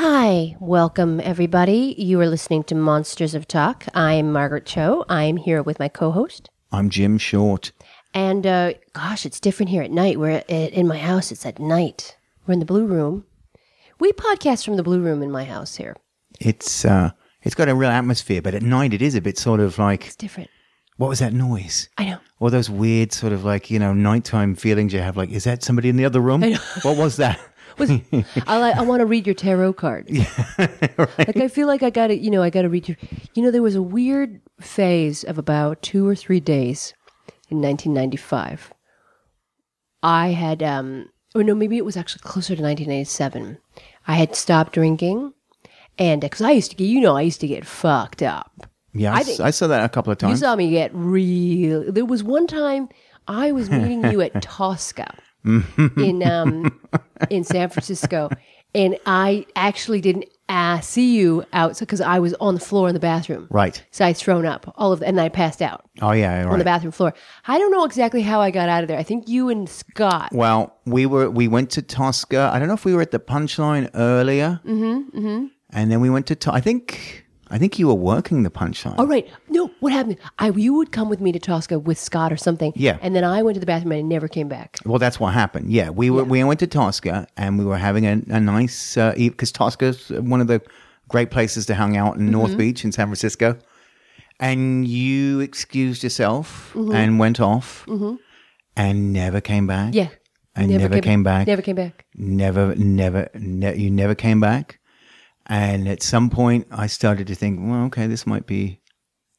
Hi, welcome everybody. You are listening to Monsters of Talk. I'm Margaret Cho. I'm here with my co-host. I'm Jim Short. And uh, gosh, it's different here at night. We're at, in my house. It's at night. We're in the blue room. We podcast from the blue room in my house here. It's uh, it's got a real atmosphere, but at night it is a bit sort of like It's different. what was that noise? I know. All those weird sort of like you know nighttime feelings you have. Like, is that somebody in the other room? What was that? Was, I, like, I want to read your tarot card. cards. Like I feel like I got to, you know, I got to read your. You know, there was a weird phase of about two or three days in 1995. I had, um, or no, maybe it was actually closer to 1987. I had stopped drinking, and because I used to get, you know, I used to get fucked up. Yeah, I, I s- think- I saw that a couple of times. You saw me get real. There was one time I was meeting you at Tosca in um, in San Francisco, and I actually didn't uh, see you out because I was on the floor in the bathroom. Right. So I thrown up all of, and I passed out Oh yeah, on the bathroom floor. I don't know exactly how I got out of there. I think you and Scott. Well, we were we went to Tosca. I don't know if we were at the Punchline earlier, mm-hmm, mm-hmm. and then we went to. To- I think I think you were working the Punchline. Oh right, no. What happened? I you would come with me to Tosca with Scott or something. Yeah. and then I went to the bathroom and I never came back. Well, that's what happened. Yeah, we were we went to Tosca and we were having a, a nice because Tosca's one of the great places to hang out in North Mm-hmm. Beach in San Francisco. And you excused yourself and went off and never came back. Mm-hmm. Yeah, and never, came, back. Never came back. Never, never, ne- you never came back. And at some point, I started to think, well, okay, this might be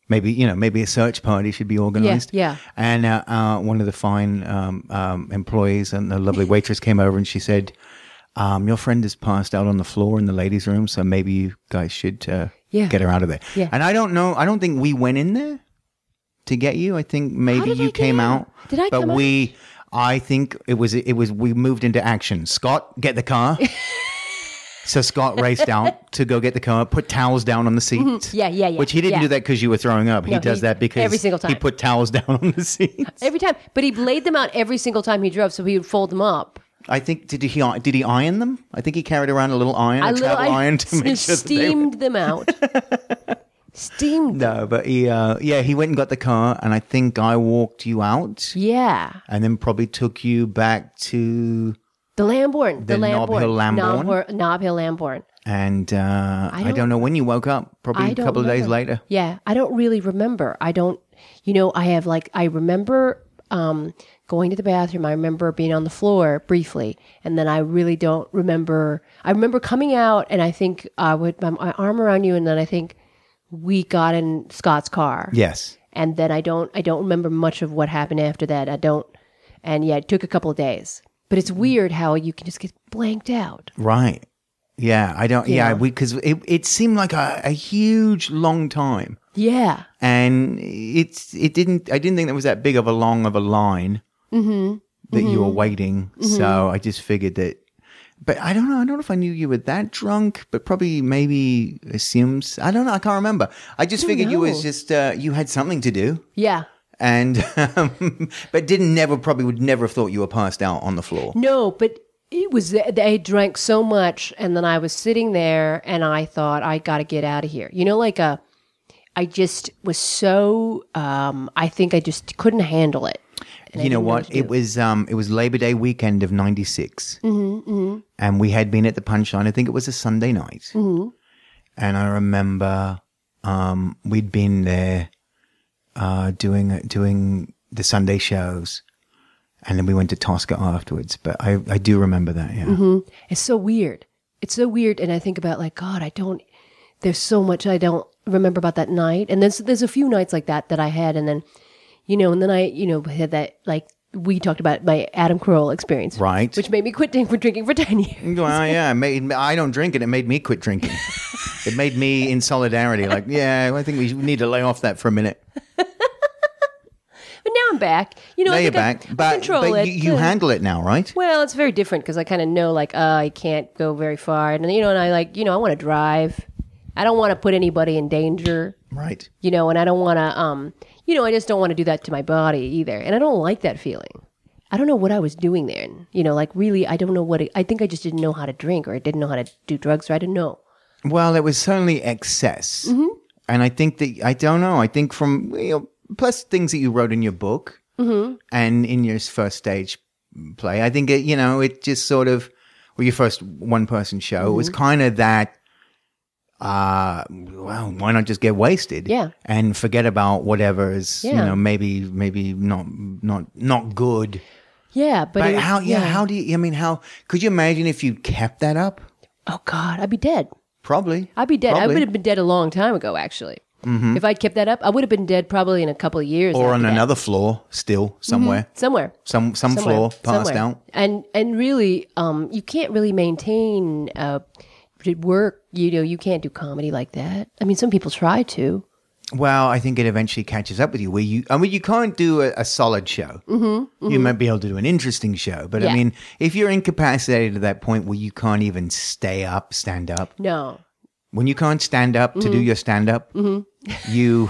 maybe you know maybe a search party should be organized. yeah. yeah. And uh, uh, one of the fine um, um, employees and the lovely waitress came over and she said, um, "Your friend is passed out on the floor in the ladies' room, so maybe you guys should uh, Yeah. get her out of there." Yeah. And I don't know. I don't think we went in there to get you. I think maybe I you came out? out. Did I But come out? we. I think it was it was we moved into action. Scott, get the car. So Scott raced out to go get the car, put towels down on the seats. Mm-hmm. Yeah, yeah, yeah, Which he didn't yeah. do that because you were throwing up. He does that because every single time. he put towels down on the seats. Every time, but he laid them out every single time he drove, so he would fold them up. I think did he did he iron them? I think he carried around a little iron, a I little, I iron to make sure that they were- steamed them out. steamed. them. No, but he uh, yeah he went and got the car, and I think I walked you out, Yeah, and then probably took you back to the Lambourne, the, The Lambourne, Hill Lambourne? Nob, Hor- Hill Lambourne. and uh, I, don't, don't- know when you woke up. Probably a couple of days later. Yeah, I don't really remember. I don't, you know, I have like, I remember um, going to the bathroom. I remember being on the floor briefly. And then I really don't remember. I remember coming out and I think I would, my, my arm around you. And then I think we got in Scott's car. Yes. And then I don't, I don't remember much of what happened after that. I don't, and yeah, it took a couple of days. But it's weird how you can just get blanked out. Right. Yeah, I don't. Yeah, Yeah. we because it, it seemed like a, a huge long time, Yeah. and it's it didn't. I didn't think there was that big of a long of a line Mm-hmm. that you were waiting. So I just figured that. But I don't know. I don't know if I knew you were that drunk, but probably maybe assumes. I don't know. I can't remember. I just figured you was just uh, you had something to do, Yeah. And um, but didn't never probably would never have thought you were passed out on the floor. No, but it was they drank so much, and then I was sitting there, and I thought I got to get out of here. You know, like a, I just was so. Um, I think I just couldn't handle it. And you know what? It was um, it was Labor Day weekend of '96, mm-hmm, and we had been at the Punchline. I think it was a Sunday night, mm-hmm. and I remember um, we'd been there uh, doing doing the Sunday shows, and then we went to Tosca afterwards. But I I do remember that. Yeah, Mm-hmm. It's so weird. It's so weird, and I think about like God. I don't. There's so much I don't remember about that night, and there's there's a few nights like that that I had, and then, you know, and then I you know had that like we talked about my Adam Carolla experience, Right. Which made me quit drink- for drinking for ten years. well, yeah. It made, I don't drink, and it made me quit drinking. it made me in solidarity, like, yeah, I think we need to lay off that for a minute. But now I'm back. You know, now I you're think I- back, I but, control but it. you, you Uh, handle it now, right? Well, it's very different because I kind of know, like, uh, I can't go very far, and you know, and I like, you know, I want to drive. I don't want to put anybody in danger, Right. you know, and I don't want to, um, you know, I just don't want to do that to my body either, and I don't like that feeling. I don't know what I was doing there. And, you know, like really, I don't know what it, I think I just didn't know how to drink or I didn't know how to do drugs or I didn't know. Well, it was certainly excess. Mm-hmm. And I think that, I don't know, I think from, you know, plus things that you wrote in your book mm-hmm. and in your first stage play, I think it, you know, it just sort of, well, your first one person show, it was mm-hmm. kind of that, uh, well, why not just get wasted? Yeah. And forget about whatever is, you know, maybe, maybe not, not, not good. Yeah, but, But it how, yeah, how do you, I mean, how, could you imagine if you kept that up? Oh God, I'd be dead. Probably. I'd be dead. I would have been dead a long time ago, actually. If I'd kept that up, I would have been dead probably in a couple of years. or on that. another floor still somewhere. somewhere. Some some somewhere, floor passed somewhere. out. And and really, um, you can't really maintain uh, work. You know, you can't do comedy like that. I mean, some people try to. Well, I think it eventually catches up with you. Where you, I mean, you can't do a, a solid show. Mm-hmm, You might be able to do an interesting show, but I mean, if you're incapacitated to that point where you can't even stay up, stand up. No, When you can't stand up to Mm-hmm. do your stand up, you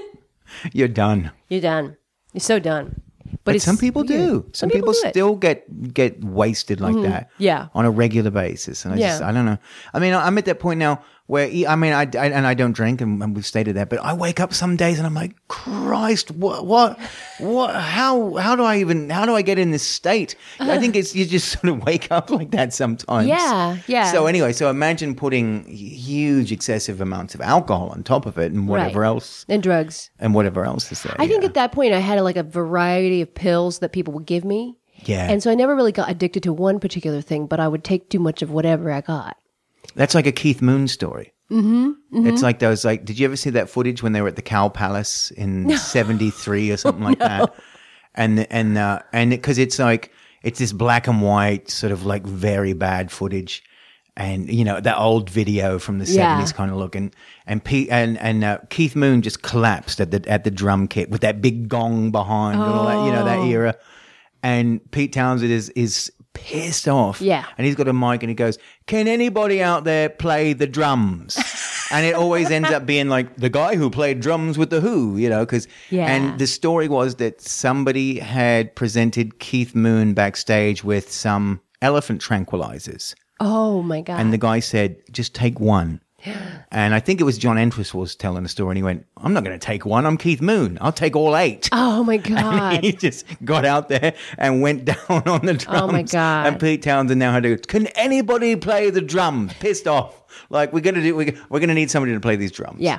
you're done. you're done. You're so done. But, But some people weird. do. Some, people, do it. Mm-hmm. still get get wasted like that. Yeah. on a regular basis. And I just, Yeah. I don't know. I mean, I'm at that point now where I mean, I, I and I don't drink, and, and we've stated that. But I wake up some days and I'm like, Christ, what, what, what? How, how do I even? How do I get in this state? I think it's you just sort of wake up like that sometimes. Yeah, yeah. So anyway, so imagine putting huge, excessive amounts of alcohol on top of it, and whatever Right. else, and drugs. and whatever else is there. I think yeah. at that point I had like a variety of pills that people would give me. Yeah. And so I never really got addicted to one particular thing, but I would take too much of whatever I got. That's like a Keith Moon story. Mm-hmm, It's like those like. Did you ever see that footage when they were at the Cow Palace in '73 or something like that? And and uh, and because it's like it's this black and white sort of like very bad footage, and you know that old video from the Yeah. '70s kind of look, and and Pete and and uh, Keith Moon just collapsed at the at the drum kit with that big gong behind, and all that you know that Oh. era, and Pete Townshend is is pissed off, Yeah. and he's got a mic and he goes, Can anybody out there play the drums? and it always ends up being like the guy who played drums with The Who, you know, because. Yeah. And the story was that somebody had presented Keith Moon backstage with some elephant tranquilizers. Oh my god. And the guy said, Just take one. And I think it was John Entwistle was telling the story, and he went, I'm not going to take one. I'm Keith Moon. I'll take all eight. oh my god. he just got out there and went down on the drums. Oh, my God. And Pete Townshend now had to. Can anybody play the drums? Pissed off. Like we're gonna do. We're, we're gonna need somebody to play these drums. yeah.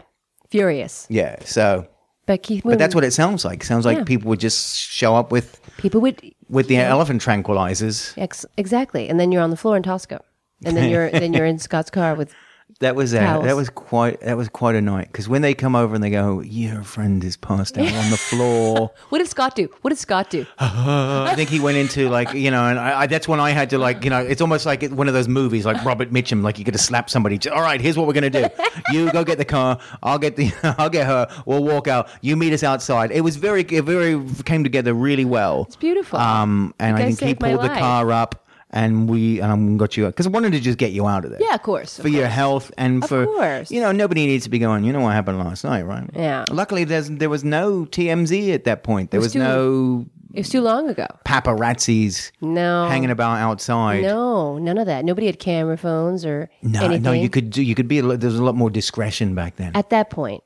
Furious. Yeah. So, But Keith Moon but that's what it sounds like. sounds like Yeah. people would just show up with people would with the elephant tranquilizers. ex- exactly. And then you're on the floor in Tosca. And then you're then you're in Scott's car with That was uh, Towels. that was quite that was quite a night because when they come over and they go, your friend is passed out on the floor. What did Scott do? What did Scott do? I think he went into like you know, and I, I, that's when I had to like you know, it's almost like one of those movies like Robert Mitchum, like you got to slap somebody. All right, here's what we're gonna do. You go get the car. I'll get the. I'll get her. We'll walk out. You meet us outside. It was very, it very came together really well. It's beautiful. Um, and I think he pulled the car up, and we um got you because I wanted to just get you out of there. Yeah, of course. of For your course. health and Of for course. you know nobody needs to be going. You know what happened last night, right? Yeah. Luckily, there's there was no TMZ at that point. There was, was too- no It was too long ago. paparazzis No. hanging about outside. No, none of that. Nobody had camera phones or no, anything. no, you could do. You could be. A, there was a lot more discretion back then. at that point.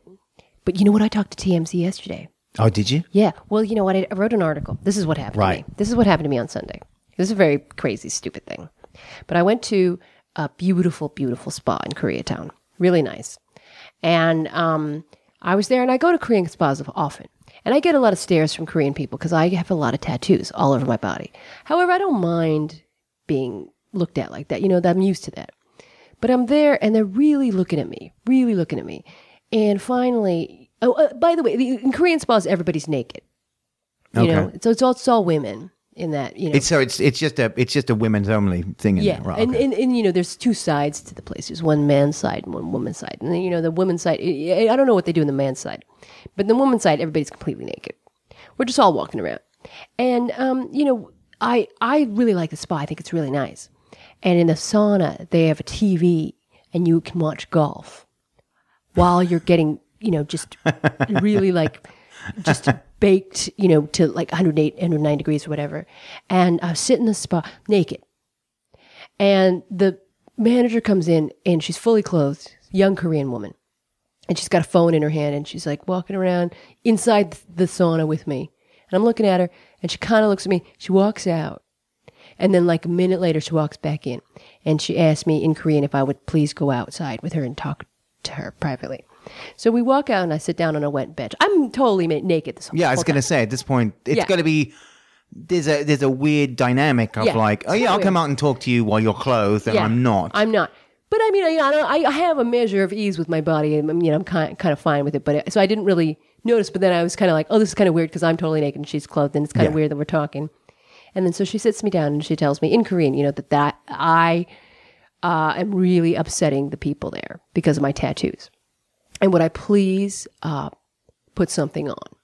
But you know what? I talked to TMZ yesterday. oh, did you? Yeah. Well, you know what? I I wrote an article. This is what happened Right. to me. This is what happened to me on Sunday. This was a very crazy, stupid thing. But I went to a beautiful, beautiful spa in Koreatown. Really nice. And um, I was there, and I go to Korean spas often. And I get a lot of stares from Korean people because I have a lot of tattoos all over my body. However, I don't mind being looked at like that. You know, I'm used to that. But I'm there and they're really looking at me, really looking at me. And finally, oh, uh, by the way, in Korean spas, everybody's naked. You Okay. know, so it's all, it's all women in that, you know. It's so it's it's just a it's just a women's only thing in yeah. right? And, okay. and, and, you know, there's two sides to the place. There's one man's side and one woman's side. And then, you know, the woman's side, I I don't know what they do in the man's side. But the woman's side, everybody's completely naked. We're just all walking around. And, um, you know, I, I really like the spa. I think it's really nice. And in the sauna, they have a TV and you can watch golf while you're getting, you know, just really like just baked, you know, to like 108, 109 degrees or whatever. And I was sitting in the spa naked. And the manager comes in and she's fully clothed, young Korean woman. And she's got a phone in her hand and she's like walking around inside the sauna with me. And I'm looking at her and she kind of looks at me. She walks out. And then, like a minute later, she walks back in and she asked me in Korean if I would please go outside with her and talk to her privately. So we walk out and I sit down on a wet bench. I'm totally naked this whole Yeah, I was going to say at this point, it's Yeah. got to be. There's a there's a weird dynamic of Yeah. like, oh yeah, I'll Weird. come out and talk to you while you're clothed, and Yeah. I'm not. I'm not. But I mean, I, I, don't- I have a measure of ease with my body, and you know, I'm kind kind of fine with it. But so I didn't really notice. But then I was kind of like, oh, this is kind of weird because I'm totally naked and she's clothed, and it's kind of Yeah. weird that we're talking. And then so she sits me down and she tells me in Korean, you know, that that I uh, am really upsetting the people there because of my tattoos, and would I please uh, put something on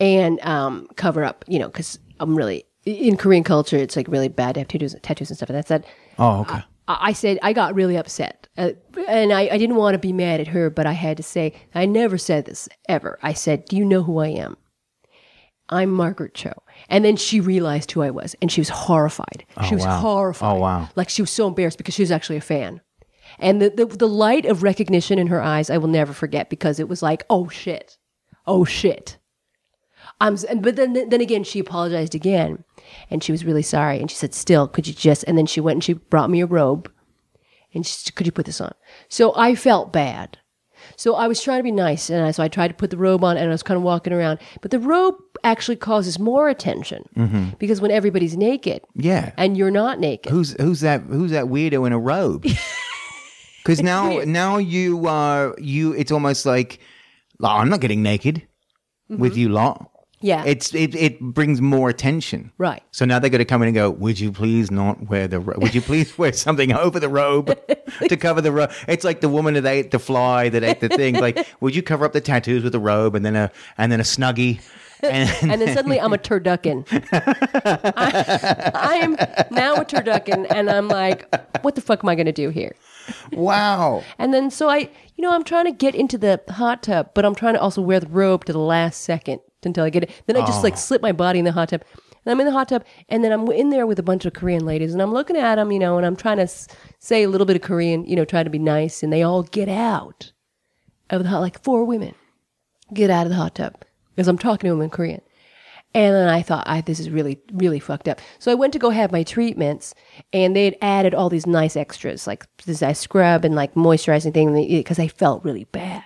and um, cover up, you know, because I'm really in Korean culture, it's like really bad to have tattoos, tattoos and stuff. And that said, oh, okay. I I said I got really upset, uh, and I, I didn't want to be mad at her, but I had to say I never said this ever. I said, "Do you know who I am? I'm Margaret Cho." And then she realized who I was, and she was horrified. she was wow. horrified. Oh, wow. Like she was so embarrassed because she was actually a fan, and the, the the light of recognition in her eyes I will never forget because it was like, "Oh shit, oh shit." I'm, and- but then, then again, she apologized again, and she was really sorry. And she said, "Still, could you just?" And then she went and she brought me a robe, and she said, "Could you put this on?" So I felt bad. So I was trying to be nice, and I, so I tried to put the robe on, and I was kind of walking around. But the robe actually causes more attention mm-hmm. because when everybody's naked, Yeah. and you're not naked, Who's who's that? Who's that weirdo in a robe? Because now weird. now you are you. It's almost like "Oh, I'm not getting naked with you lot. Mm-hmm. yeah, It's it it brings more attention. right. So now they're going to come in and go, "Would you please not wear the? Ro- would you please wear something over the robe to cover the robe?" It's like the woman that ate the fly that ate the thing. Like, would you cover up the tattoos with a robe and then a and then a snuggie? And, and then suddenly I'm a turducken. I, am now a turducken, and I'm like, what the fuck am I going to do here? wow, And then so I, you know, I'm trying to get into the hot tub, but I'm trying to also wear the robe to the last second until I get it. Then I just like oh. slip my body in the hot tub. And I'm in the hot tub, and then I'm in there with a bunch of Korean ladies, and I'm looking at them, you know, and I'm trying to s- say a little bit of Korean, you know, try to be nice, and they all get out of the hot, like four women get out of the hot tub because I'm talking to him in Korean. And then I thought, I, this is really, really fucked up. So I went to go have my treatments, and they had added all these nice extras, like this I scrub and like moisturizing thing, because I felt really bad.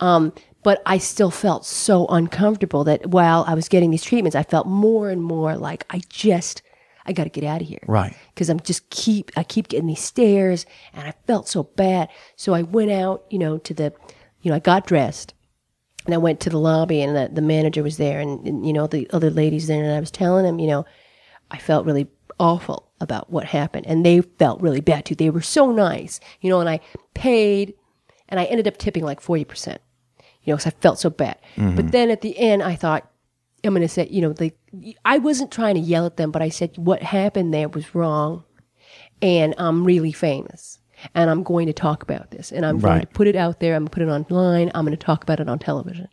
Um, but I still felt so uncomfortable that while I was getting these treatments, I felt more and more like I just, I got to get out of here right? because I'm just keep I keep getting these stares and I felt so bad. So I went out, you know, to the, you know, I got dressed and I went to the lobby and the, the manager was there and, and you know the other ladies there and I was telling them, you know, I felt really awful about what happened and they felt really bad too. They were so nice, you know, and I paid and I ended up tipping like forty percent, you know, because I felt so bad. Mm-hmm. But then at the end, I thought I'm going to say, you know, the, I wasn't trying to yell at them, but I said what happened there was wrong, and I'm really famous, and I'm going to talk about this, and I'm going to put it out there. I'm going to put it online. I'm going to talk about it on television,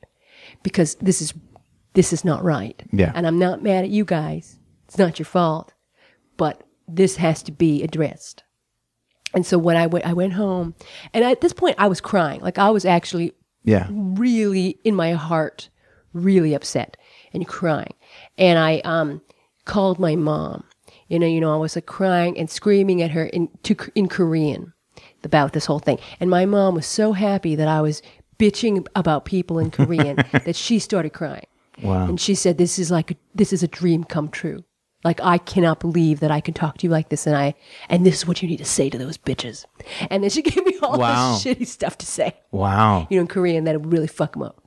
because this is this is not right. Yeah. And I'm not mad at you guys. It's not your fault, but this has to be addressed. And so when I went, I went home, and at this point, I was crying. Like I was actually Yeah, really in my heart really upset and crying and i um called my mom you know you know i was like crying and screaming at her in to in korean about this whole thing and my mom was so happy that i was bitching about people in korean that she started crying Wow. and she said this is like a, this is a dream come true like i cannot believe that i can talk to you like this and i and this is what you need to say to those bitches and then she gave me all Wow. this shitty stuff to say wow. you know, in Korean that would really fuck them up.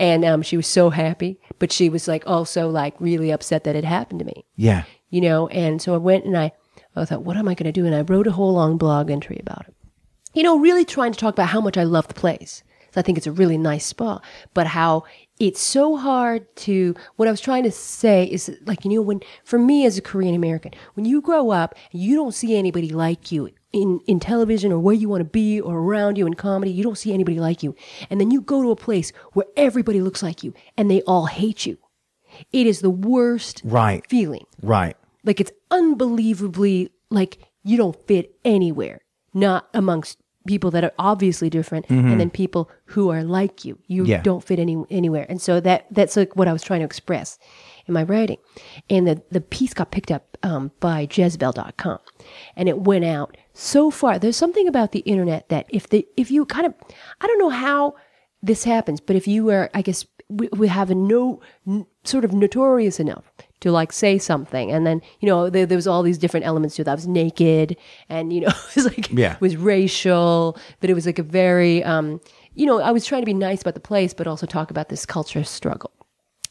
And um, she was so happy, but she was like also like really upset that it happened to me, Yeah, you know. And so I went and I, I thought, what am I going to do? And I wrote a whole long blog entry about it. You know, really trying to talk about how much I love the place. So I think it's a really nice spa, but how it's so hard to. What I was trying to say is like you know when for me as a Korean American, when you grow up you don't see anybody like you in in television or where you want to be or around you in comedy, you don't see anybody like you. And then you go to a place where everybody looks like you and they all hate you. It is the worst Right. feeling. Right. Like it's unbelievably like you don't fit anywhere, not amongst people that are obviously different and then people who are like you. You Yeah. don't fit any anywhere. And so that that's like what I was trying to express in my writing. And the the piece got picked up um, by Jezebel.com and it went out so far. There's something about the internet that if the if you kind of I don't know how this happens, but if you are I guess we, we have a no n- sort of notorious enough to like say something. And then you know there, there was all these different elements to it. I was naked and you know it was like Yeah. it was racial that it was like a very um you know I was trying to be nice about the place but also talk about this culture struggle.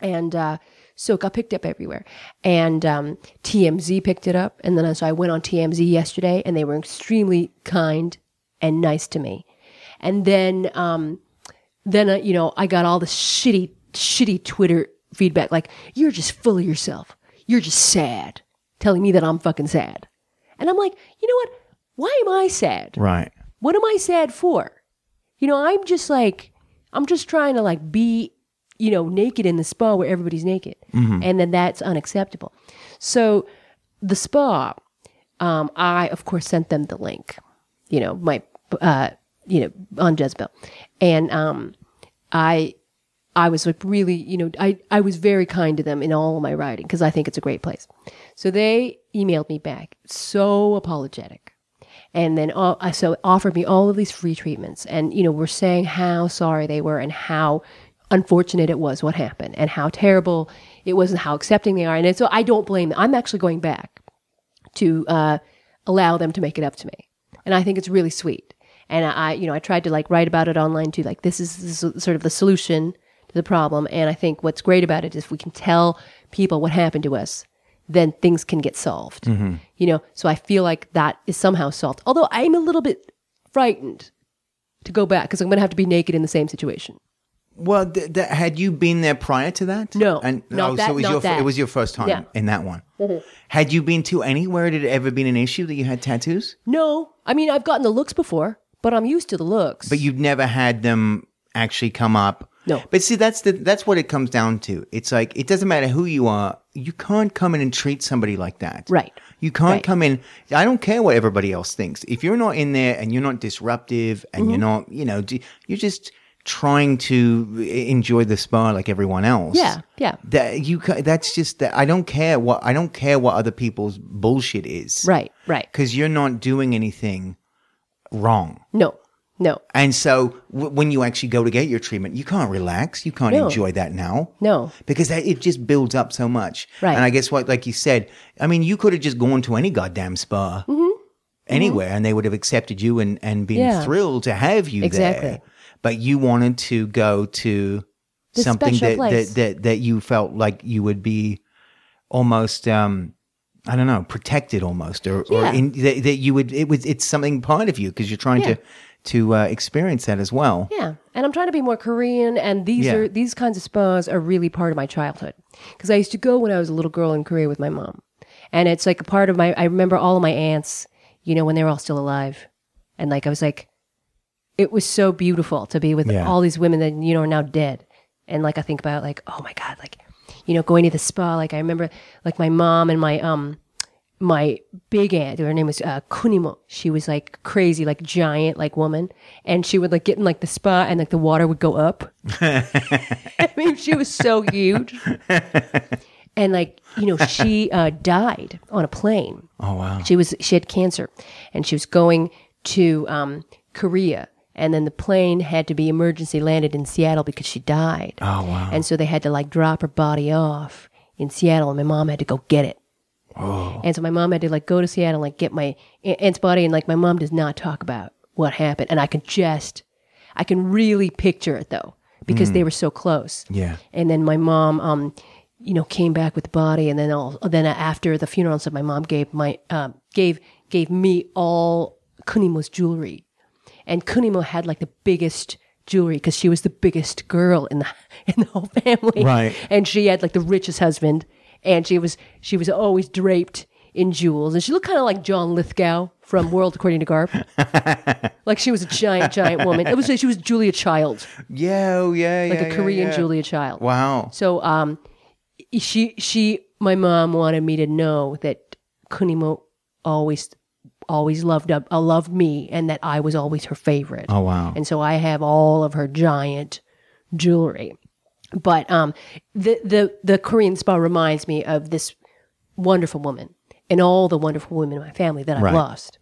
And uh so it got picked up everywhere. And um TMZ picked it up. And then so I went on TMZ yesterday and they were extremely kind and nice to me. And then um then uh, you know I got all the shitty shitty Twitter feedback like you're just full of yourself. You're just sad, telling me that I'm fucking sad. And I'm like, you know what? Why am I sad? Right. What am I sad for? You know, I'm just like I'm just trying to like be, you know, naked in the spa where everybody's naked. And then that's unacceptable. So the spa, um, I of course sent them the link, you know, my uh, you know, on Jezebel. And um I I was like really, you know, I, I was very kind to them in all of my writing because I think it's a great place. So they emailed me back, so apologetic. And then uh, so offered me all of these free treatments and, you know, were saying how sorry they were and how unfortunate it was what happened and how terrible it was and how accepting they are. And so I don't blame them. I'm actually going back to uh, allow them to make it up to me. And I think it's really sweet. And I, you know, I tried to like write about it online too. Like this is, this is sort of the solution the problem. And I think what's great about it is if we can tell people what happened to us, then things can get solved. You know, so I feel like that is somehow solved. Although I'm a little bit frightened to go back because I'm going to have to be naked in the same situation. Well, th- th- had you been there prior to that? No, and not oh, that- so it was your that. it was your first time Yeah. Mm-hmm. in that one. Had you been to anywhere? Did it ever been an issue that you had tattoos? No, I mean I've gotten the looks before, but I'm used to the looks. But you've never had them actually come up. No. But see, that's the that's what it comes down to. It's like it doesn't matter who you are. You can't come in and treat somebody like that. Right. You can't Right. come in. I don't care what everybody else thinks. If you're not in there and you're not disruptive and Mm-hmm. you're not, you know, you're just trying to enjoy the spa like everyone else. Yeah, yeah. That you, that's just that. I don't care what. I don't care what other people's bullshit is. right, right. Because you're not doing anything wrong. No, no, And so w- when you actually go to get your treatment, you can't relax. You can't No. enjoy that now. no. Because that, it just builds up so much. Right. And I guess what, like you said, I mean, you could have just gone to any goddamn spa anywhere and they would have accepted you and, and been Mm-hmm. Yeah. thrilled to have you Exactly. there. But you wanted to go to This something that, that, that, that you felt like you would be almost, um, I don't know, protected almost, or, or in, that, that you would, it was, it's something part of you because you're trying Yeah. to, to uh, experience that as well. Yeah, and I'm trying to be more Korean, and these Yeah. are these kinds of spas are really part of my childhood because I used to go when I was a little girl in Korea with my mom, and it's like a part of my. I remember all of my aunts, you know, when they were all still alive, and like I was like, it was so beautiful to be with Yeah. all these women that you know are now dead, and like I think about like, oh my god, like, you know, going to the spa. Like I remember like my mom and my um my big aunt, her name was uh, Kunimo. She was like crazy, like giant, like woman, and she would like get in like the spa, and like the water would go up. I mean, she was so huge, and like you know, she uh, died on a plane. Oh, wow. She was she had cancer, and she was going to um, Korea, and then the plane had to be emergency landed in Seattle because she died. Oh, wow. And so they had to like drop her body off in Seattle, and my mom had to go get it. And so my mom had to like go to Seattle and like get my aunt's body, and like my mom does not talk about what happened, and I can just, I can really picture it though because they were so close. Yeah. And then my mom, um, you know, came back with the body, and then all then after the funeral, and stuff, my mom gave my um, gave gave me all Kunimo's jewelry, and Kunimo had like the biggest jewelry because she was the biggest girl in the in the whole family, Right. And she had like the richest husband, and she was she was always draped in jewels, and she looked kind of like John Lithgow from World According to Garp. like she was a giant, giant woman. It was she was Julia Child, Yeah, oh, yeah, like yeah. a yeah, Korean yeah. Julia Child. Wow. So um, she she my mom wanted me to know that Kunimo always always loved uh, loved me and that I was always her favorite. Oh, wow. And so I have all of her giant jewelry. But um, the the the Korean spa reminds me of this wonderful woman and all the wonderful women in my family that I've Right. lost.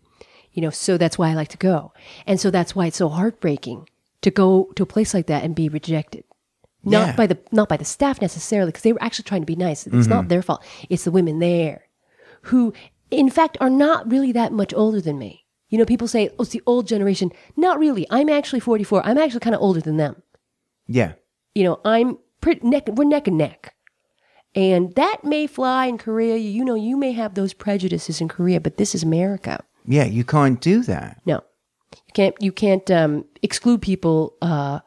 You know, so that's why I like to go, and so that's why it's so heartbreaking to go to a place like that and be rejected. Not Yeah. by the not by the staff necessarily, because they were actually trying to be nice. It's not their fault. It's the women there, who in fact are not really that much older than me. You know, people say, "Oh, it's the old generation." Not really. I'm actually 44. I'm actually kind of older than them Yeah. You know, I'm pretty neck, we're neck and neck. And that may fly in Korea. You know, you may have those prejudices in Korea, but this is America. Yeah, you can't do that. No, you can't, you can't um, exclude people uh,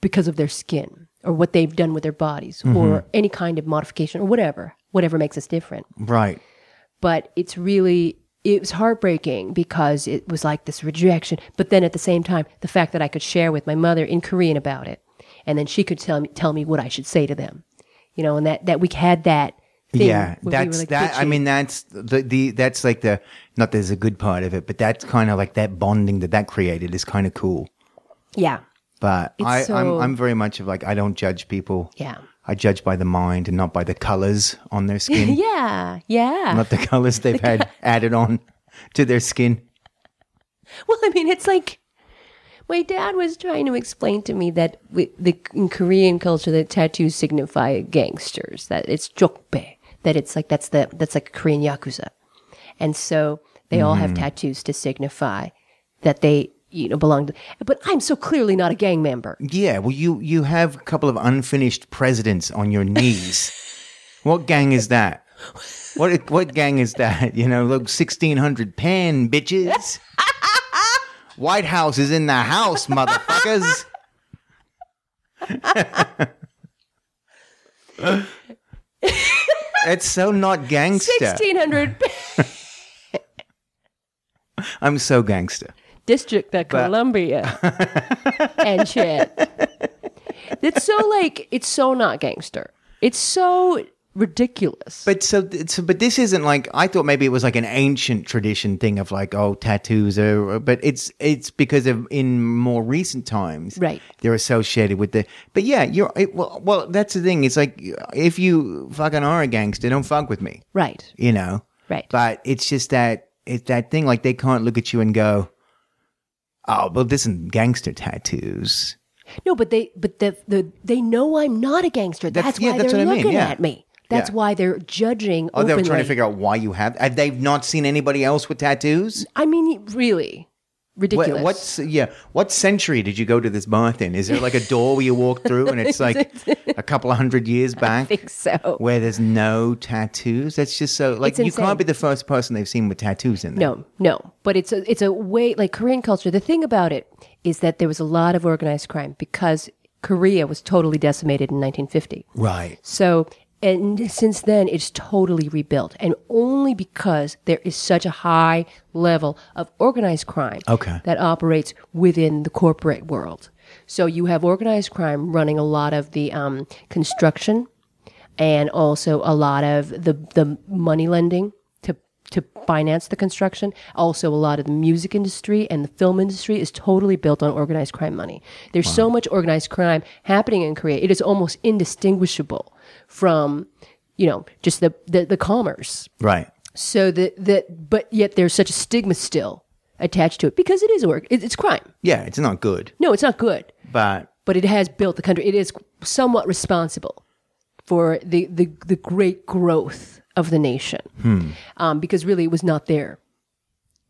because of their skin or what they've done with their bodies or any kind of modification or whatever, whatever makes us different. Right. But it's really, it was heartbreaking because it was like this rejection. But then at the same time, the fact that I could share with my mother in Korean about it, and then she could tell me tell me what I should say to them, you know, and that that we had that. Thing yeah, where we that's like, that. I mean, that's the the that's like the not there's a good part of it, but that's kind of like that bonding that that created is kind of cool. yeah, But It's I, I'm I'm very much of like I don't judge people. yeah, I judge by the mind and not by the colors on their skin, yeah, yeah. not the colors they've had added on to their skin. Well, I mean, it's like my dad was trying to explain to me that we, the, in Korean culture, that tattoos signify gangsters. That it's jokbe. That it's like that's the that's like a Korean yakuza, and so they all have mm. tattoos to signify that they you know belong to. But I'm so clearly not a gang member. Yeah, well, you you have a couple of unfinished presidents on your knees. what gang is that? What what gang is that? You know, look, sixteen hundred pen bitches. White House is in the house, motherfuckers. it's so not gangster. Sixteen hundred I'm so gangster. District of Columbia and shit. It's so like it's so not gangster. It's so ridiculous. But so, so, but this isn't like I thought. Maybe it was like an ancient tradition thing of like, oh, tattoos are. But it's it's because of in more recent times, Right. They're associated with the. But yeah, you're it, well. Well, that's the thing. It's like if you fucking are a gangster, don't fuck with me. right. You know. Right. But it's just that it's that thing. Like they can't look at you and go, oh, well, this is gangster tattoos. No, but they but the, the they know I'm not a gangster. That's, That's- yeah, why that's they're what I mean, looking yeah. at me. That's Yeah. why they're judging. Oh, they were trying to figure out why you have. Have they not seen anybody else with tattoos? I mean, really ridiculous. What, what's yeah? What century did you go to this bath in? Is there like a door where you walk through and it's like a couple of hundred years back? I think so. where there's no tattoos? That's just so like It's you insane. can't be the first person they've seen with tattoos in there. No, no. But it's a it's a way like Korean culture. The thing about it is that there was a lot of organized crime because Korea was totally decimated in 1950. Right. So, and since then, it's totally rebuilt. And only because there is such a high level of organized crime Okay. that operates within the corporate world. So, you have organized crime running a lot of the um, construction and also a lot of the, the money lending to, to finance the construction. Also, a lot of the music industry and the film industry is totally built on organized crime money. There's so much organized crime happening in Korea, it is almost indistinguishable from, you know, just the, the, the commerce. Right. So that, that, but yet there's such a stigma still attached to it because it is work. It, it's crime. Yeah, it's not good, No, it's not good but but it has built the country. It is somewhat responsible for the, the, the great growth of the nation um, because really it was not there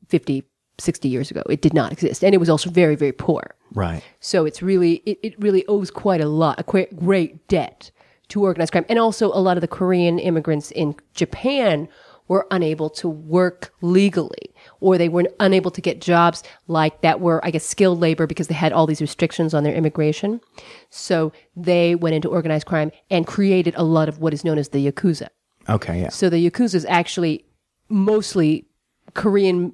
50, 60 years ago. It did not exist. And it was also very, very poor. right. So it's really, it, it really owes quite a lot, a quite great debt to organized crime. And also a lot of the Korean immigrants in Japan were unable to work legally or they were unable to get jobs like that were, I guess, skilled labor because they had all these restrictions on their immigration. So they went into organized crime and created a lot of what is known as the Yakuza. Okay, yeah. So the Yakuza is actually mostly Korean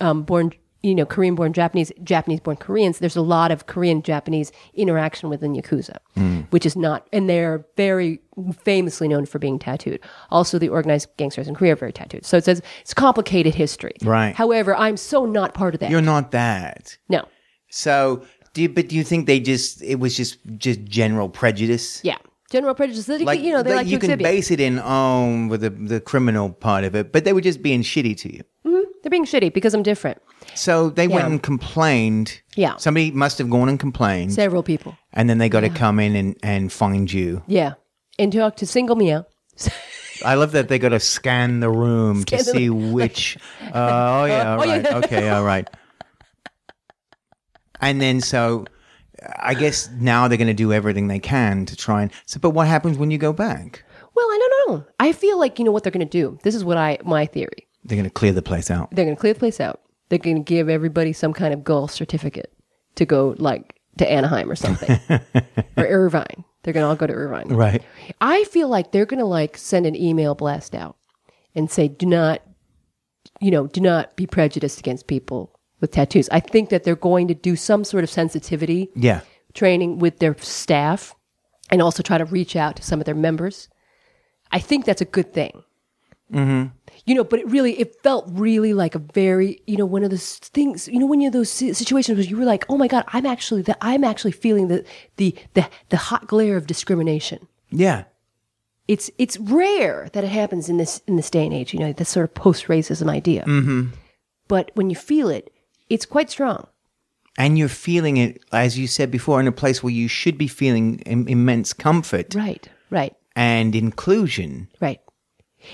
um, born, you know, Korean born Japanese, Japanese born Koreans. There's a lot of Korean Japanese interaction within Yakuza, hmm. which is not, and they're very famously known for being tattooed. Also, the organized gangsters in Korea are very tattooed. So it says it's complicated history. Right. However, I'm so not part of that. You're not that. no. So, do you, but do you think they just it was just just general prejudice? Yeah. General prejudice. Like you know, they like, you can base it in oh with the the criminal part of it, but they were just being shitty to you. They're being shitty because I'm different. So they went and complained. Yeah. Somebody must have gone and complained, Several people. and then they got to come in and and find you. Yeah. And talk to single meow. I love that they got to scan the room to the- see which. Uh, oh yeah, all oh, yeah. right, okay, all right. And then so, I guess now they're going to do everything they can to try and. So, but what happens when you go back? Well, I don't know. I feel like you know what they're going to do. This is what I my theory. They're going to clear the place out. They're going to clear the place out. They're going to give everybody some kind of golf certificate to go like to Anaheim or something or Irvine. They're going to all go to Irvine. Right. I feel like they're going to like send an email blast out and say, do not, you know, do not be prejudiced against people with tattoos. I think that they're going to do some sort of sensitivity Yeah. training with their staff and also try to reach out to some of their members. I think that's a good thing. Mm-hmm. You know, but it really, it felt really like a very, you know, one of those things, you know, when you're those situations where you were like, oh my God, I'm actually, that I'm actually feeling the, the, the, the hot glare of discrimination. Yeah. It's, it's rare that it happens in this, in this day and age, you know, this sort of post racism idea. Mm-hmm. But when you feel it, it's quite strong. And you're feeling it, as you said before, in a place where you should be feeling Im- immense comfort Right, right. and inclusion. Right.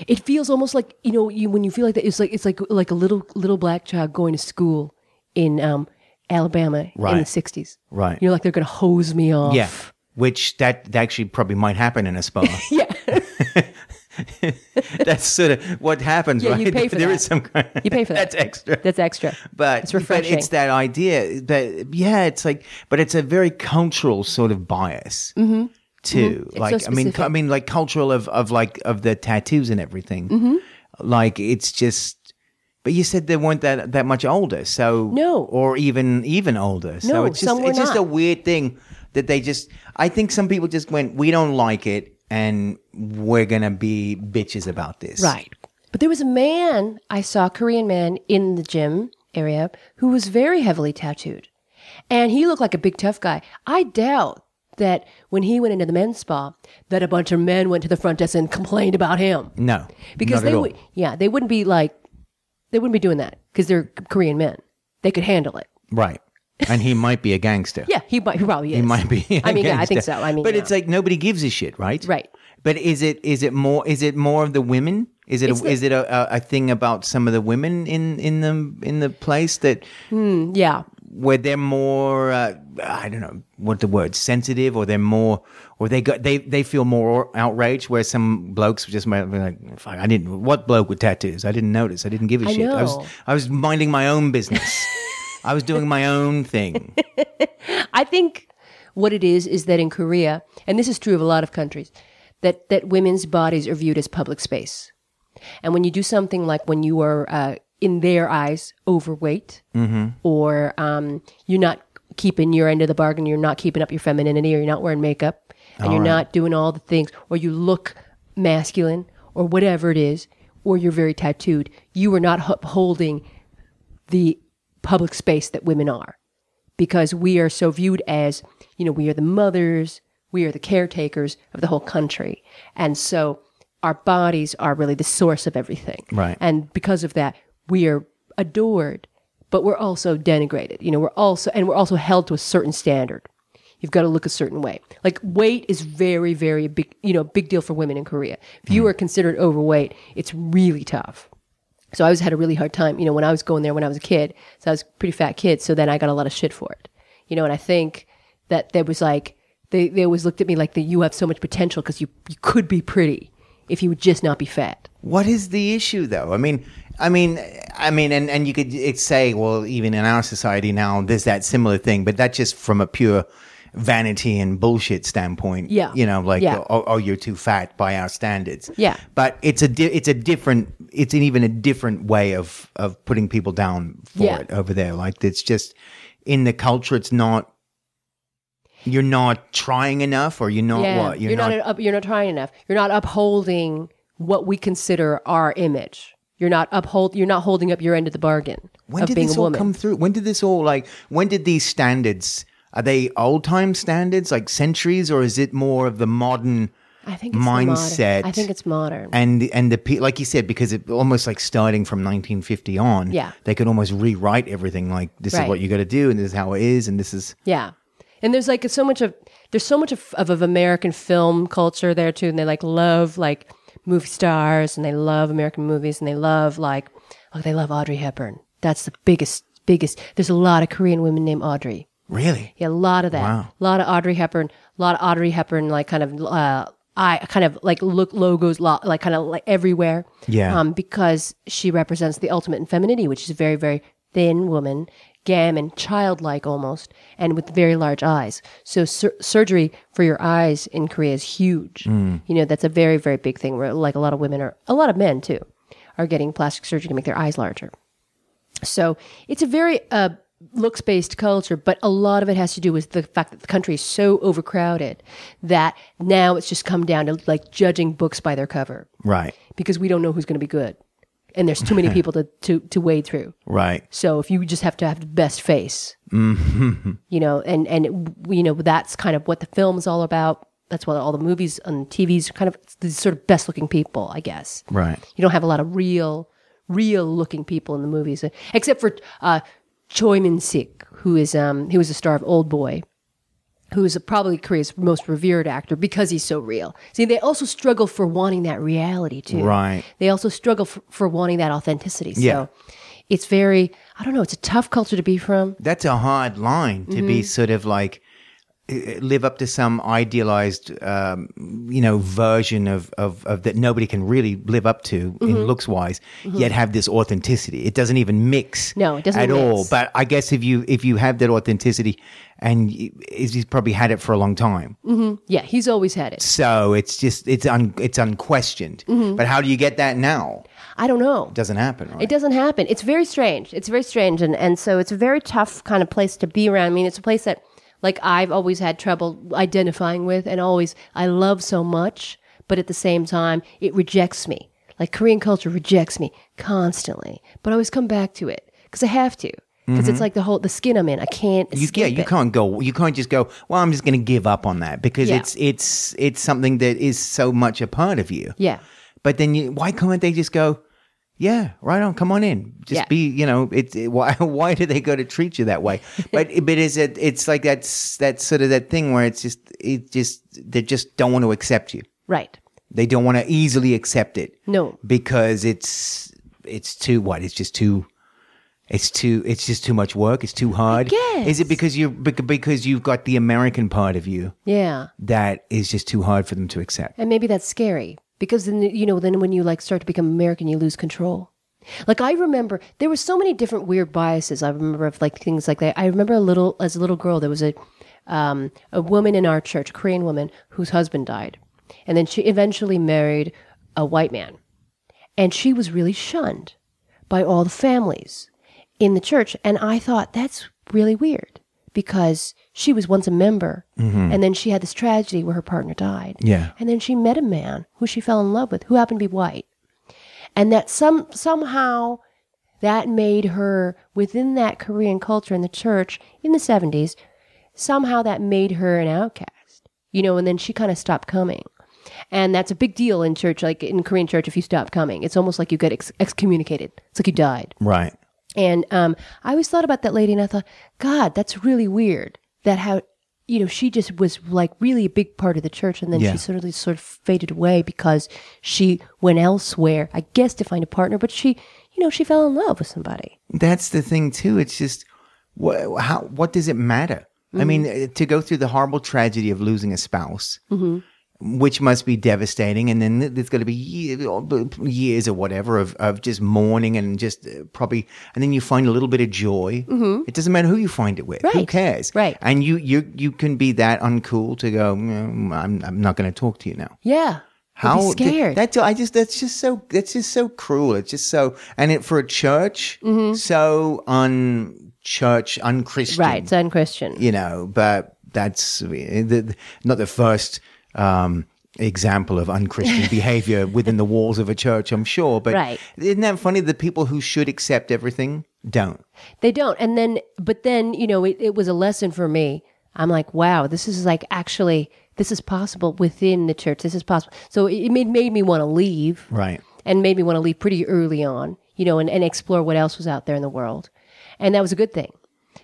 It feels almost like you know you when you feel like that. It's like it's like like a little little black child going to school in um, Alabama in the sixties. Right. You're like they're going to hose me off. Yeah. Which that, that actually probably might happen in a spa. Yeah. That's sort of what happens, Yeah, right? you pay for There that. is some kind You pay for that. That's extra. That's extra. but it's refreshing. but it's that idea that yeah, it's like, but it's a very cultural sort of bias too. Mm-hmm. Like so I mean. I mean, like cultural of of like of the tattoos and everything. Mm-hmm. Like it's just. But you said they weren't that that much older, so No. or even even older. So No, it's just it's just a weird thing that they just. I think some people just went, we don't like it, and we're gonna be bitches about this. Right. But there was a man I saw, a Korean man in the gym area, who was very heavily tattooed. And he looked like a big tough guy. I doubt that when he went into the men's spa, that a bunch of men went to the front desk and complained about him. No, Because they would yeah, they wouldn't be like they wouldn't be doing that because they're Korean men. They could handle it. Right. And he might be a gangster. Yeah, he might he probably is. He might be. a I mean, yeah, I think so. I mean, but yeah. it's like nobody gives a shit, right? Right. But is it is it more is it more of the women? Is it a, the- is it a, a, a thing about some of the women in in the in the place that hmm, yeah. Where they're more uh, I don't know what the word sensitive or they're more or they got they they feel more outraged where some blokes just might be like Fuck, I didn't what bloke with tattoos? I didn't notice. I didn't give a I shit. I was. I was minding my own business. I was doing my own thing. I think what it is is that in Korea, and this is true of a lot of countries, that that women's bodies are viewed as public space, and when you do something like when you are uh, in their eyes overweight, or um, you're not keeping your end of the bargain, you're not keeping up your femininity, or you're not wearing makeup, and you're not doing all the things, or you look masculine, or whatever it is, or you're very tattooed, you are not upholding the public space that women are because we are so viewed as, you know, we are the mothers, we are the caretakers of the whole country. And so our bodies are really the source of everything. Right. And because of that, we are adored, but we're also denigrated. You know, we're also, and we're also held to a certain standard. You've got to look a certain way. Like weight is very, very big, you know, big deal for women in Korea. If you mm. are considered overweight, it's really tough. So I always had a really hard time, you know, when I was going there when I was a kid. So I was a pretty fat kid. So then I got a lot of shit for it, you know. And I think that there was like they they always looked at me like that you have so much potential because you you could be pretty if you would just not be fat. What is the issue, though? I mean, I mean, I mean, and, and you could say, well, even in our society now, there's that similar thing, but that's just from a pure vanity and bullshit standpoint. Yeah. You know, like, Yeah. oh, oh, you're too fat by our standards. Yeah. But it's a, di- it's a different, it's an even a different way of, of putting people down for Yeah. it over there. Like, it's just in the culture, it's not, you're not trying enough or you're not yeah, what? you're, not, up, you're not trying enough. You're not upholding what we consider our image. You're not uphold. You're not holding up your end of the bargain When of did being this a all come through? When did this all like? When did these standards? Are they old time standards, like centuries, or is it more of the modern I think it's the modern- mindset? I think it's modern. and and the like you said, because it almost like starting from 1950 on. Yeah. they could almost rewrite everything. Like this is what you got to do, and this is how it is, and this is Yeah. And there's like so much of there's so much of, of, of American film culture there too, and they like love like movie stars, and they love American movies, and they love like oh they love Audrey Hepburn. That's the biggest biggest. There's a lot of Korean women named Audrey. really. Yeah, a lot of that. Wow. A lot of Audrey Hepburn. A lot of Audrey Hepburn, like kind of, uh, I kind of like look logos, lo- like kind of like everywhere. Yeah. Um, because she represents the ultimate in femininity, which is a very, very thin woman, gamine, childlike almost, and with very large eyes. So sur- surgery for your eyes in Korea is huge. You know, that's a very, very big thing. Where like a lot of women are, a lot of men too, are getting plastic surgery to make their eyes larger. So it's a very uh, looks based culture, but a lot of it has to do with the fact that the country is so overcrowded that now it's just come down to like judging books by their cover Right, because we don't know who's going to be good. And there's too many people to, to, to wade through. right. So if you just have to have the best face, you know, and, and, you know, that's kind of what the film is all about. That's what all the movies and TVs are kind of these sort of best looking people, I guess. Right. You don't have a lot of real, real looking people in the movies, uh, except for uh, Choi Min Sik, who is um, he was the star of Old Boy, who is probably Korea's most revered actor because he's so real. See, they also struggle for wanting that reality too. Right. They also struggle for, for wanting that authenticity. So Yeah. it's very, I don't know, it's a tough culture to be from. That's a hard line to Mm-hmm. be sort of like live up to some idealized, um, you know, version of, of, of that nobody can really live up to Mm-hmm. in looks wise, yet have this authenticity. It doesn't even mix. No, it doesn't at all. But I guess if you if you have that authenticity, and he's probably had it for a long time, Yeah, he's always had it. so it's just it's un, it's unquestioned. Mm-hmm. But how do you get that now? I don't know. It doesn't happen, right? It doesn't happen. It's very strange. It's very strange. And, and so it's a very tough kind of place to be around. I mean, it's a place that, like, I've always had trouble identifying with and always, I love so much, but at the same time, it rejects me. Like, Korean culture rejects me constantly. But I always come back to it because I have to. Because it's like the whole, the skin I'm in. I can't Mm-hmm. You, escape yeah, you it. can't go. You can't just go. Well, I'm just going to give up on that because Yeah. it's it's it's something that is so much a part of you. Yeah. But then, you, why can't they just go? Yeah, right on. Come on in. Just Yeah. be. You know, it, it- Why? Why do they go to treat you that way? But but is it? It's like that's that sort of that thing where it's just it just they just don't want to accept you. Right. They don't want to easily accept it. No. because it's it's too what? It's just too. It's too. It's just too much work. It's too hard. guess. Is it because you bec- because you've got the American part of you Yeah. that is just too hard for them to accept? And maybe that's scary because then you know then when you like start to become American, you lose control. Like I remember there were so many different weird biases. I remember of like things like that. I remember a little as a little girl there was a um, a woman in our church, Korean woman whose husband died, and then she eventually married a white man, and she was really shunned by all the families in the church. And I thought that's really weird because she was once a member, mm-hmm. and then she had this tragedy where her partner died. Yeah. And then she met a man who she fell in love with, who happened to be white. And that some somehow that made her within that Korean culture in the church in the 70s, somehow that made her an outcast. You know, and then she kind of stopped coming. And that's a big deal in church, like in Korean church, if you stop coming. It's almost like you get ex- excommunicated. It's like you died. Right. And um, I always thought about that lady, and I thought, God, that's really weird. That how you know she just was like really a big part of the church, and then Yeah. she sort of sort of faded away because she went elsewhere, I guess, to find a partner. But she, you know, she fell in love with somebody. That's the thing too. It's just what how what does it matter? I mean, uh, to go through the horrible tragedy of losing a spouse which must be devastating. And then there's going to be years, or whatever of, of just mourning and just uh, probably, and then you find a little bit of joy. Mm-hmm. It doesn't matter who you find it with. Who cares? Right. And you, you, you can be that uncool to go, "Mm, I'm, I'm not going to talk to you now. Yeah. Be scared. That's I just that's just so that's just so cruel. It's just so and it for a church so unchurch unchristian. right. It's unchristian. You know, but that's the, not the first um, example of unchristian behavior within the walls of a church. I'm sure, but Right. isn't that funny? The people who should accept everything don't. They don't. And then, but then, you know, it, it was a lesson for me. I'm like, wow, this is like actually, this is possible within the church. This is possible. So it, made, made me want to leave Right. and made me want to leave pretty early on, you know, and, and explore what else was out there in the world. And that was a good thing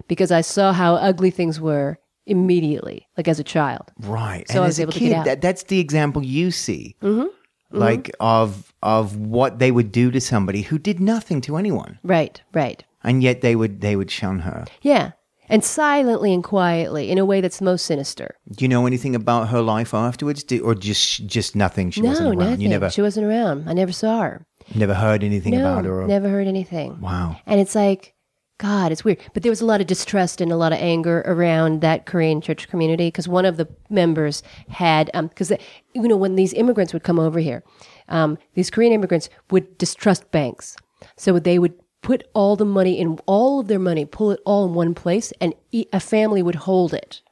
because I saw how ugly things were immediately, like as a child. Right. So I and was as a able to get kid, out. That, that's the example you see. Mm-hmm. Like of of what they would do to somebody who did nothing to anyone, Right, right. and yet they would they would shun her. Yeah. And silently and quietly in a way that's most sinister. Do you know anything about her life afterwards, Do- or just just nothing? She no, wasn't around. nothing. You never She wasn't around. I never saw her. never heard anything No, about her. Or, never heard anything. Wow. And it's like, God, it's weird. But there was a lot of distrust and a lot of anger around that Korean church community because one of the members had, because you know, when these immigrants would come over here, um, these Korean immigrants would distrust banks, so they would put all the money in all of their money, pull it all in one place, and a family would hold it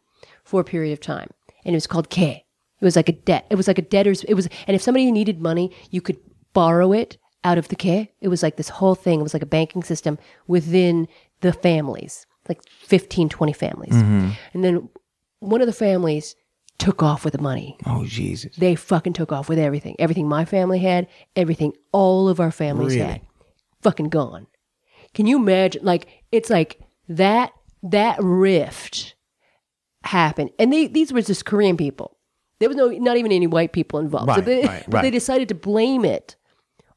for a period of time, and it was called K. It was like a debt. It was like a debtor's. It was, and if somebody needed money, you could borrow it out of the K. It was like this whole thing. It was like a banking system within the families, like 15, 20 families. Mm-hmm. And then one of the families took off with the money. Oh Jesus! They fucking took off with everything. Everything my family had, everything all of our families Really? had. Fucking gone. Can you imagine? Like, it's like that, that rift happened. And they, these were just Korean people. There was no, not even any white people involved. so they, right, but they decided to blame it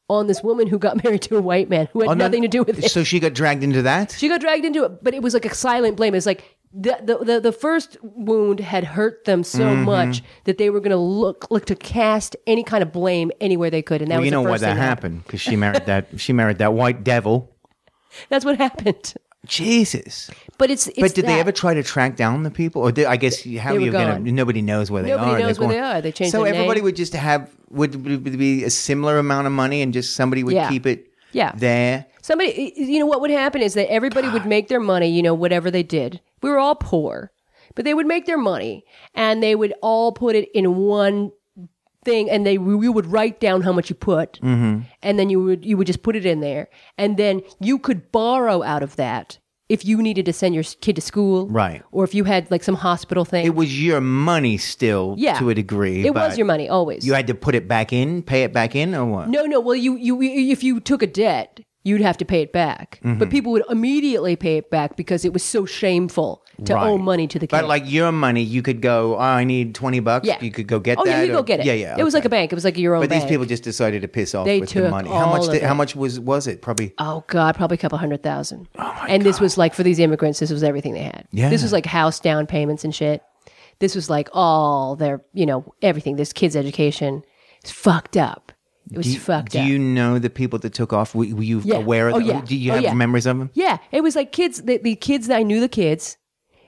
on this woman who got married to a white man who had Oh, no, nothing to do with it. So she got dragged into that. She got dragged into it, but it was like a silent blame. It's like the the, the, the first wound had hurt them so Mm-hmm. much that they were going to look look to cast any kind of blame anywhere they could, and that well, was you the know why that happened because she married that she married that white devil. That's what happened. Jesus! But it's, it's but did they ever try to track down the people, or did, I guess how were you're gonna? gone. Nobody knows where they Nobody are. knows where they are. They changed So everybody name. would just have would, would be a similar amount of money, and just somebody would Yeah. keep it Yeah. there. Somebody, you know, what would happen is that everybody would make their money, you know, whatever they did. We were all poor, but they would make their money and they would all put it in one thing and they we would write down how much you put mm-hmm. and then you would you would just put it in there and then you could borrow out of that if you needed to send your kid to school Right. or if you had like some hospital thing It was your money still, Yeah. to a degree. it was your money always You had to put it back in, pay it back in, or what? No, no. Well, you you if you took a debt, you'd have to pay it back. Mm-hmm. But people would immediately pay it back because it was so shameful to Right. owe money to the kid. But like your money, you could go. Oh, I need twenty bucks. yeah, You could go get oh, that. yeah, you or- go get it. Yeah, yeah. It was like a bank. It was like your own. But these people just decided to piss off They with the took money. How much? Did, how much was was it? Probably. Oh God, probably a couple hundred thousand. Oh my and this was like for these immigrants, this was everything they had. Yeah. This was like house down payments and shit. This was like all their, you know, everything. This kid's education. It's fucked up. It was Do you, fucked do up. you know the people that took off? Were, were you Yeah. aware of Oh, them? yeah. Do you Oh, have yeah. memories of them? Yeah, it was like kids. The, the kids I knew the kids,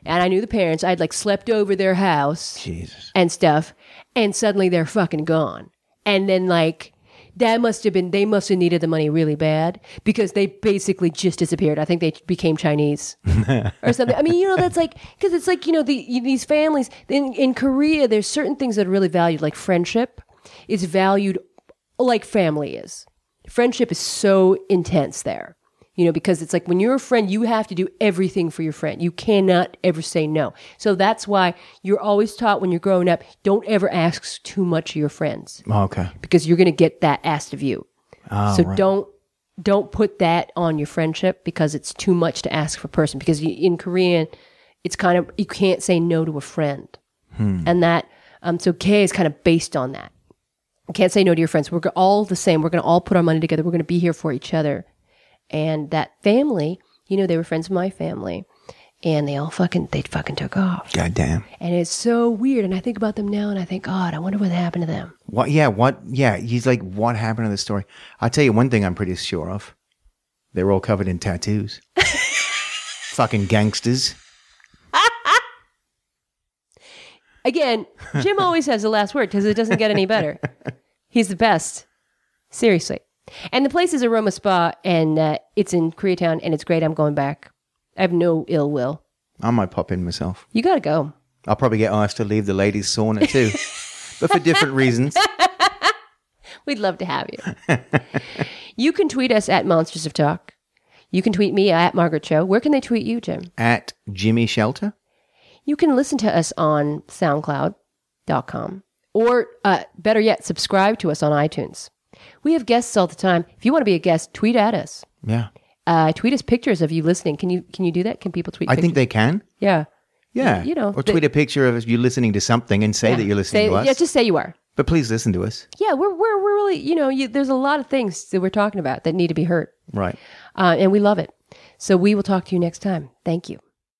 and I knew the parents. I'd like slept over their house Jesus. and stuff, and suddenly they're fucking gone. And then like that must have been they must have needed the money really bad because they basically just disappeared. I think they became Chinese or something. I mean, you know, that's like because it's like you know the these families in in Korea. There's certain things that are really valued, like friendship is valued like family is. Friendship is so intense there. You know, because it's like when you're a friend, you have to do everything for your friend. You cannot ever say no. So that's why you're always taught when you're growing up, don't ever ask too much of your friends Oh, okay. because you're going to get that asked of you. Oh, so right. don't don't put that on your friendship because it's too much to ask for a person because in Korean it's kind of you can't say no to a friend. Hmm. And that um so K is kind of based on that. Can't say no to your friends. We're all the same. We're going to all put our money together. We're going to be here for each other. And that family, you know, they were friends of my family. and they all fucking they fucking took off. God damn. And it's so weird. And I think about them now, and I think, God, I wonder what happened to them. What? Yeah. What? Yeah. He's like, what happened to the story? I'll tell you one thing. I'm pretty sure of. They were all covered in tattoos. Fucking gangsters. Again, Jim always has the last word because it doesn't get any better. He's the best. Seriously. And the place is Aroma Spa, and uh, it's in Koreatown, and it's great. I'm going back. I have no ill will. I might pop in myself. You got to go. I'll probably get asked to leave the ladies' sauna too, but for different reasons. We'd love to have you. you can tweet us at Monsters of Talk. You can tweet me at Margaret Cho. Where can they tweet you, Jim? At Jimmy Shelter. You can listen to us on SoundCloud.com. Or uh, better yet, subscribe to us on iTunes. We have guests all the time. If you want to be a guest, tweet at us. Yeah. Uh, tweet us pictures of you listening. Can you can you do that? Can people tweet? I pictures? think they can. yeah. Yeah. You know, or tweet a picture of you listening to something and say that you're listening Say- to us. Yeah, just say you are. but please listen to us. Yeah, we're we're we're really you know you, there's a lot of things that we're talking about that need to be heard, Right. uh, and we love it. So we will talk to you next time. Thank you.